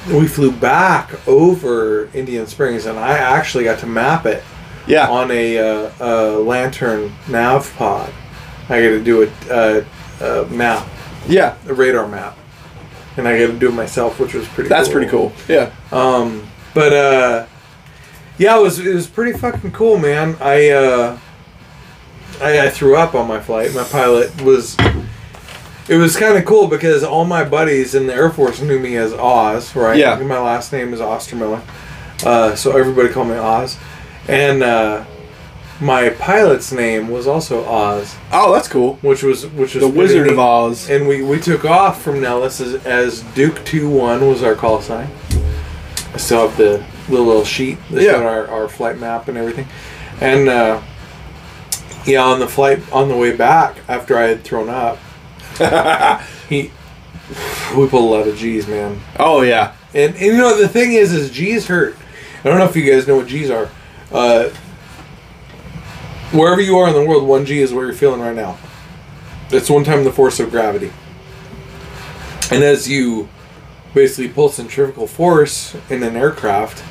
we flew back over Indian Springs, and I actually got to map it yeah, on a, uh, a LANTIRN nav pod. I got to do a, a, a map, yeah. a radar map, and I got to do it myself, which was pretty. That's cool. pretty cool. Yeah, Um, but uh, yeah, it was it was pretty fucking cool, man. I uh, I, I threw up on my flight. My pilot was. It was kind of cool because all my buddies in the Air Force knew me as Oz, right? Yeah. My last name is Ostermiller, uh, so everybody called me Oz, and uh, my pilot's name was also Oz, Oh, that's cool. which was which was The Wizard of. Oz. And we, we took off from Nellis as, as Duke 2 1 was our call sign. I still have the little sheet that Yeah. showed our, our flight map and everything. And uh, yeah, on the flight on the way back after I had thrown up, he we pulled a lot of G's, man. Oh yeah. And, and you know the thing is, is G's hurt. I don't know if you guys know what G's are. Uh, wherever you are in the world, one G is where you're feeling right now. It's one time the force of gravity. And as you basically pull centrifugal force in an aircraft,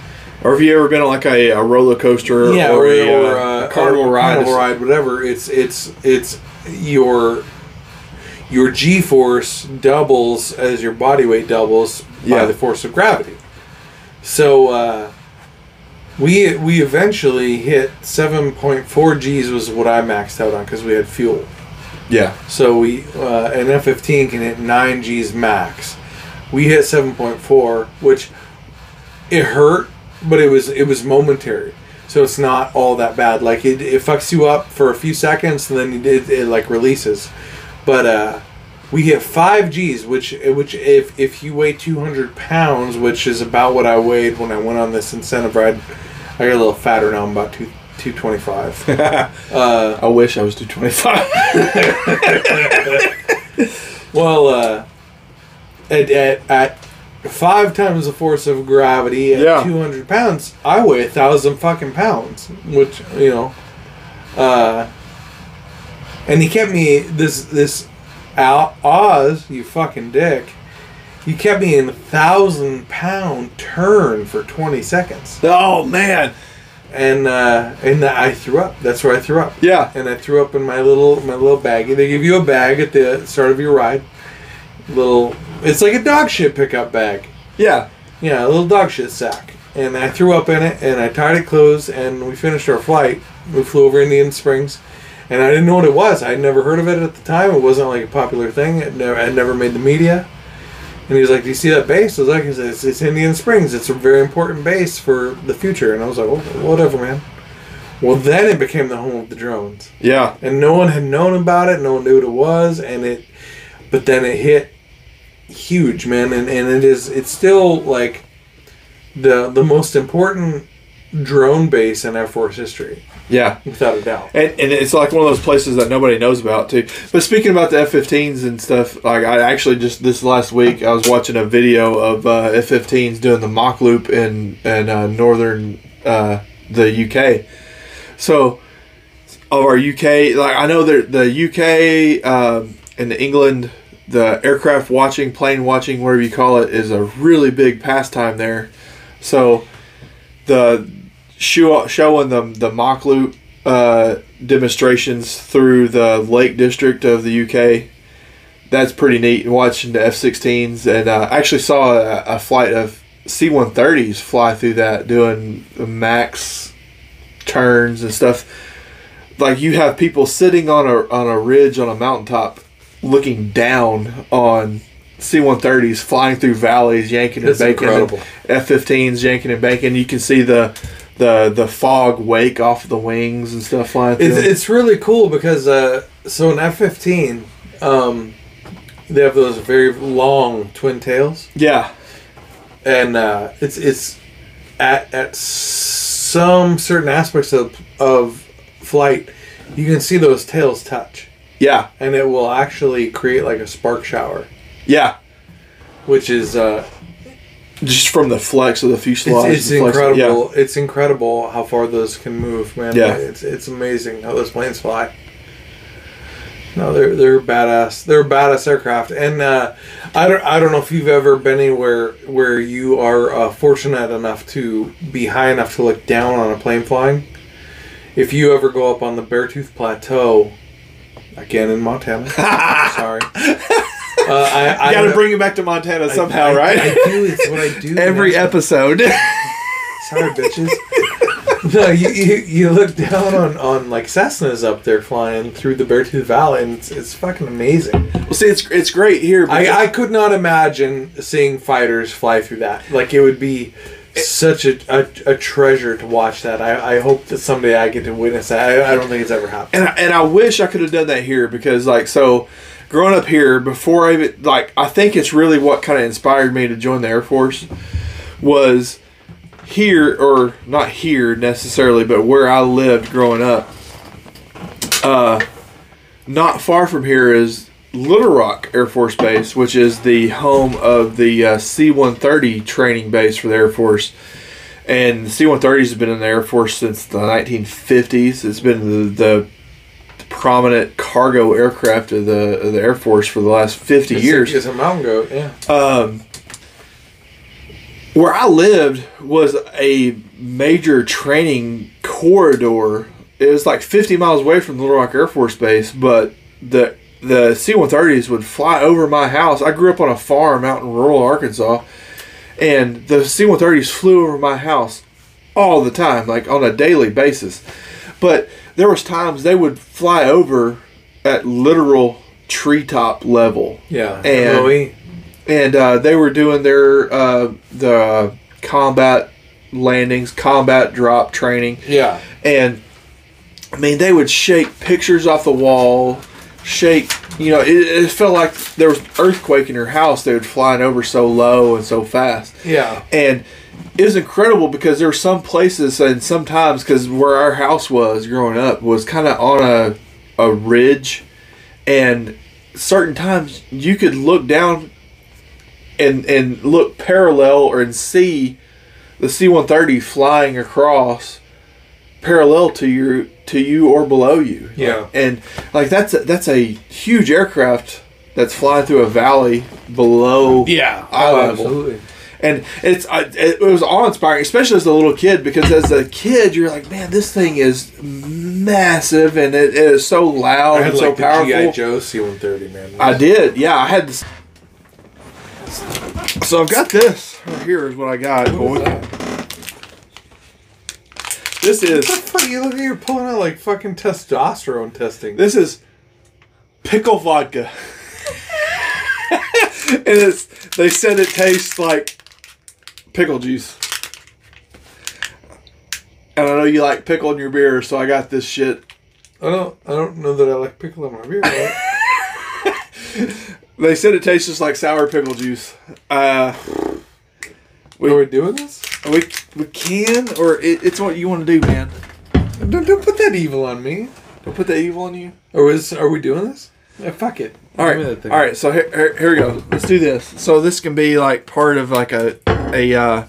Or have you ever been on like a, a roller coaster yeah, or, or, a, or, uh, uh, a carnival or ride? carnival ride, whatever. It's it's it's your your G force doubles as your body weight doubles Yeah. by the force of gravity. So uh, we we eventually hit seven point four G's was what I maxed out on because we had fuel. Yeah. So we uh, an F fifteen can hit nine G's max. We hit seven point four, which it hurt, but it was it was momentary. So it's not all that bad. Like it, it fucks you up for a few seconds, and then it, it, it like releases. But uh, we hit five G's, which which if if you weigh two hundred pounds, which is about what I weighed when I went on this incentive ride, I got a little fatter now. I'm about two two twenty five. uh, I wish I was 225. Well, uh, at, at, at five times the force of gravity at Yeah. 200 pounds, I weigh a thousand fucking pounds, which, you know, uh, and he kept me, this, this Al, Oz, you fucking dick, he kept me in a thousand pound turn for 20 seconds. oh man. And, uh, and I threw up. That's where I threw up Yeah. and I threw up in my little my little baggie. They give you a bag at the start of your ride. Little, it's like a dog shit pickup bag. Yeah. Yeah, a little dog shit sack. And I threw up in it, and I tied it closed, and we finished our flight. We flew over Indian Springs, and I didn't know what it was. I'd never heard of it at the time. It wasn't like a popular thing. It never, never made the media. And he was like, "Do you see that base?" I was like, "It's, it's Indian Springs. It's a very important base for the future." And I was like, well, "Whatever, man." Well, then it became the home of the drones Yeah. and no one had known about it. No one knew what it was, and it. But then it hit huge, man, and, and it is. It's still like the the most important drone base in Air Force history, Yeah. without a doubt. And, and it's like one of those places that nobody knows about too. But speaking about the F-15s and stuff, like I actually just this last week I was watching a video of uh, F-15s doing the Mach Loop in in uh, northern uh, the UK. So of our UK, like I know that the UK um, and England, the aircraft watching, plane watching, whatever you call it, is a really big pastime there. So the show, showing them the Mach Loop uh, demonstrations through the Lake District of the UK. That's pretty neat. Watching the F-16s, and uh, I actually saw a, a flight of C-130s fly through that, doing max turns and stuff. Like you have people sitting on a on a ridge on a mountaintop, looking down on C-130s flying through valleys, yanking and banking. incredible. F-15s yanking and banking. You can see the the the fog wake off the wings and stuff flying through. It's, it's really cool because uh, so an F fifteen, um, they have those very long twin tails. yeah, and uh, it's it's at at some certain aspects of of flight, you can see those tails touch, yeah, and it will actually create like a spark shower, yeah. which is uh, Just from the flex of the it's, fuselage. it's the flex- incredible. It's incredible how far those can move, man. Yeah. it's it's amazing how those planes fly. No, they're they're badass. They're badass aircraft, and uh, I don't I don't know if you've ever been anywhere where you are uh, fortunate enough to be high enough to look down on a plane flying. If you ever go up on the Beartooth Plateau, again in Montana, sorry, uh, I, I got to bring it back to Montana I- somehow, I- right? I do. It's what I do. Every episode. Sorry, bitches. no, you, you you look down on, on like Cessnas up there flying through the Beartooth Valley, and it's, it's fucking amazing. well, see, it's it's great here. I, I could not imagine seeing fighters fly through that. Like it would be such a, a, a treasure to watch that. I, I hope that someday I get to witness that. I, I don't think it's ever happened. and I, and I wish I could have done that here because like so growing up here before I even like I think it's really what kind of inspired me to join the Air Force was here, or not here necessarily, but where I lived growing up, uh, not far from here is Little Rock Air Force Base, which is the home of the uh, C 130 training base for the Air Force. And the C 130s has been in the Air Force since the 1950s. It's been the, the prominent cargo aircraft of the, of the Air Force for the last 50 It's years. It's a mountain goat, yeah. Um, where I lived was a major training corridor. It was like 50 miles away from Little Rock Air Force Base, but the the C-130s would fly over my house. I grew up on a farm out in rural Arkansas, and the C-130s flew over my house all the time, like on a daily basis. But there was times they would fly over at literal treetop level Yeah. And- MOE. and uh, they were doing their uh, the combat landings, combat drop training, Yeah. and I mean they would shake pictures off the wall, shake. You know, it, it felt like there was earthquake in your house. They were flying over so low and so fast, Yeah. and it was incredible because there were some places and sometimes because where our house was growing up was kind of on a a ridge, and certain times you could look down and and look parallel or and see the C-130 flying across parallel to your to you or below you. Yeah. And like that's a, that's a huge aircraft that's flying through a valley below Yeah. eye Oh, level. absolutely. And it's I- it was awe inspiring, especially as a little kid, because as a kid you're like, man, this thing is massive and it, it is so loud I had and so like the G.I. powerful. Joe C-130, man. I did, yeah. I had this. So I've got this right here. Is what I got, What boy. is? This the fuck? You look like you're pulling out like fucking testosterone testing. this is pickle vodka, and it's they said it tastes like pickle juice. And I know you like pickle in your beer, so I got this shit. I don't. I don't know that I like pickle in my beer. Right? They said it tastes just like sour pickle juice. Uh, Are we doing this? we we can, or it, it's what you want to do, man. Don't, don't put that evil on me. Don't put that evil on you. Or is are we doing this? Yeah, fuck it. All Give me right, that thing. all right. So here, here, here we go. Let's do this. So this can be like part of like a a uh,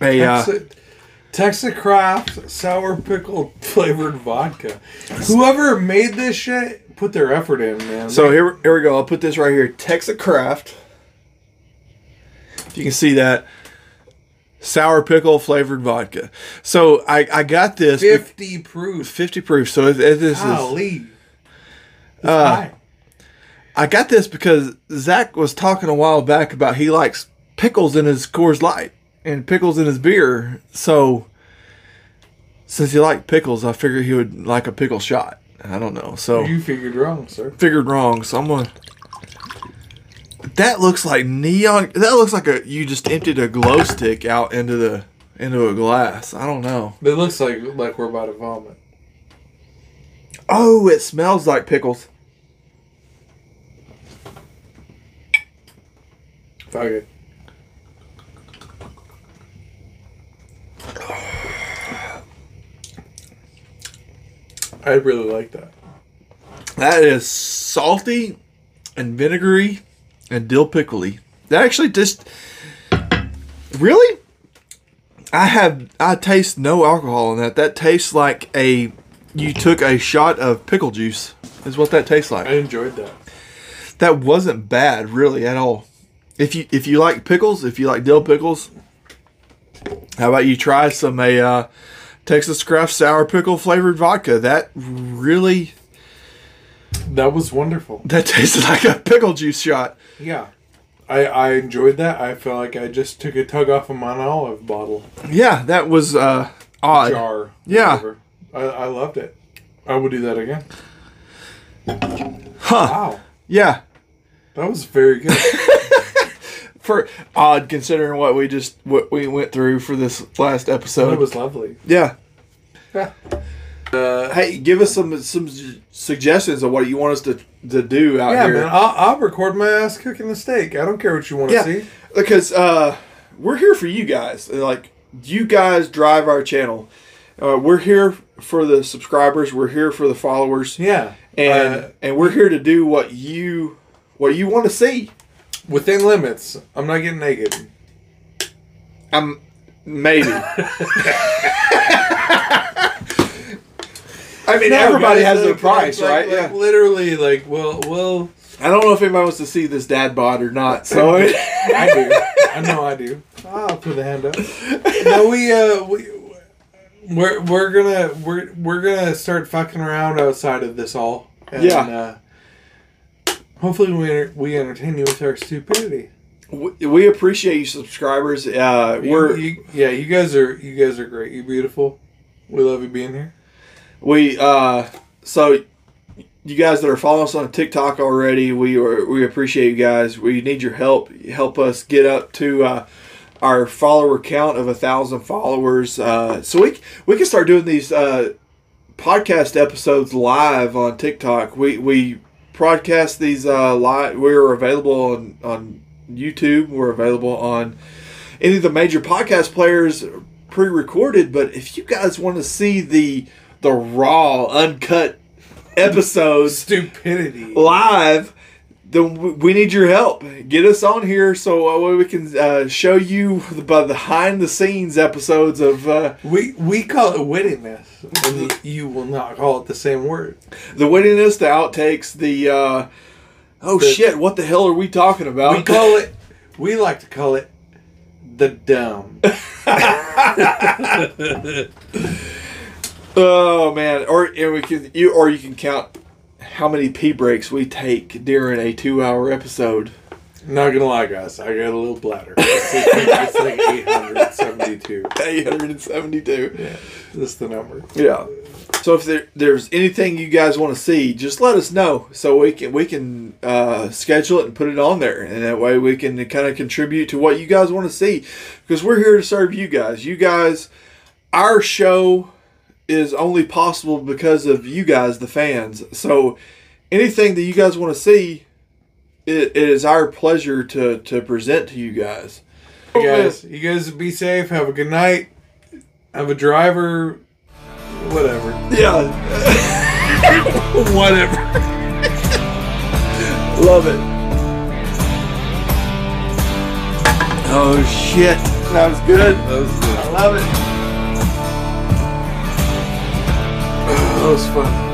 a uh, Texas, Texas Craft sour pickle flavored vodka. Whoever made this shit put their effort in, man. So here, here we go. I'll put this right here. Texas Craft. If you can see that. Sour pickle flavored vodka. So I, I got this fifty proof. 50 proof. So it, it, this is Golly. It's Uh, high. I got this because Zach was talking a while back about he likes pickles in his Coors Light and pickles in his beer. So since he liked pickles, I figured he would like a pickle shot. I don't know. So You figured wrong, sir. figured wrong. So I'm gonna. That looks like neon. That looks like a you just emptied a glow stick out into the into a glass. I don't know. It looks like like we're about to vomit. Oh, it smells like pickles. Fuck it. I really like that. That is salty and vinegary and dill pickly. That actually just really. I have I taste no alcohol in that. That tastes like a you took a shot of pickle juice. Is what that tastes like. I enjoyed that. that wasn't bad really at all. If you if you like pickles, if you like dill pickles, how about you try some a uh, Texas Craft sour pickle flavored vodka? That really That was wonderful. that tasted like a pickle juice shot. Yeah. I, I enjoyed that. I felt like I just took a tug off of my olive bottle. Yeah, that was uh, odd. Jar. Yeah. I, I loved it. I would do that again. Huh? Wow. Yeah, That was very good. for odd considering what we just what we went through for this last episode. It was lovely. yeah. Yeah. Uh, hey, give us some some suggestions of what you want us to to do out Yeah, here. man. I'll, I'll record my ass cooking the steak. I don't care what you want to Yeah. see. because uh, we're here for you guys. Like you guys drive our channel. Uh, we're here for the subscribers. We're here for the followers, Yeah. and Uh, and we're here to do what you what you want to see. within limits. I'm not getting naked. I'm maybe. I mean, No, everybody guys, has their like- price, like- right? like, yeah. Literally, like, well, well, I don't know if anybody wants to see this dad bod or not. So I do. I know I do. I'll put the hand up. No, we uh, we we're we're gonna we're we're gonna start fucking around outside of this all. And, Yeah. Uh, hopefully, we we entertain you with our stupidity. we, we appreciate you, subscribers. Uh, You- we're you- yeah, you guys are you guys are great. You're beautiful. We love you being here. We uh so you guys that are following us on TikTok already, we are, we appreciate you guys. We need your help. Help us get up to uh, our follower count of a thousand followers, uh, so we we can start doing these uh, podcast episodes live on TikTok. We we broadcast these uh, live. We're available on on YouTube. We're available on any of the major podcast players pre-recorded. But if you guys want to see the the raw, uncut episodes Stupidity. live, then we need your help. Get us on here so uh, we can uh, show you the behind the scenes episodes of uh, We we call it wittiness, and you will not call it the same word. the wittiness, the outtakes, the uh, oh The- shit, what the hell are we talking about? We call it. We like to call it the dumb. Oh man, or and we can you or you can count how many pee breaks we take during a two-hour episode. Not gonna lie, guys, I got a little bladder. It's like, like 872. Eight hundred and seventy-two. Yeah, that's the number. Yeah. So if there, there's anything you guys want to see, just let us know so we can we can uh, schedule it and put it on there, and that way we can kind of contribute to what you guys want to see, because we're here to serve you guys. You guys, our show is only possible because of you guys, the fans. So anything that you guys want to see, it, it is our pleasure to to present to you guys. Hey guys, you guys be safe. Have a good night. Have a driver. Whatever. Yeah. Whatever. Love it. Oh shit. That was good. That was, good. I love it. That was fun.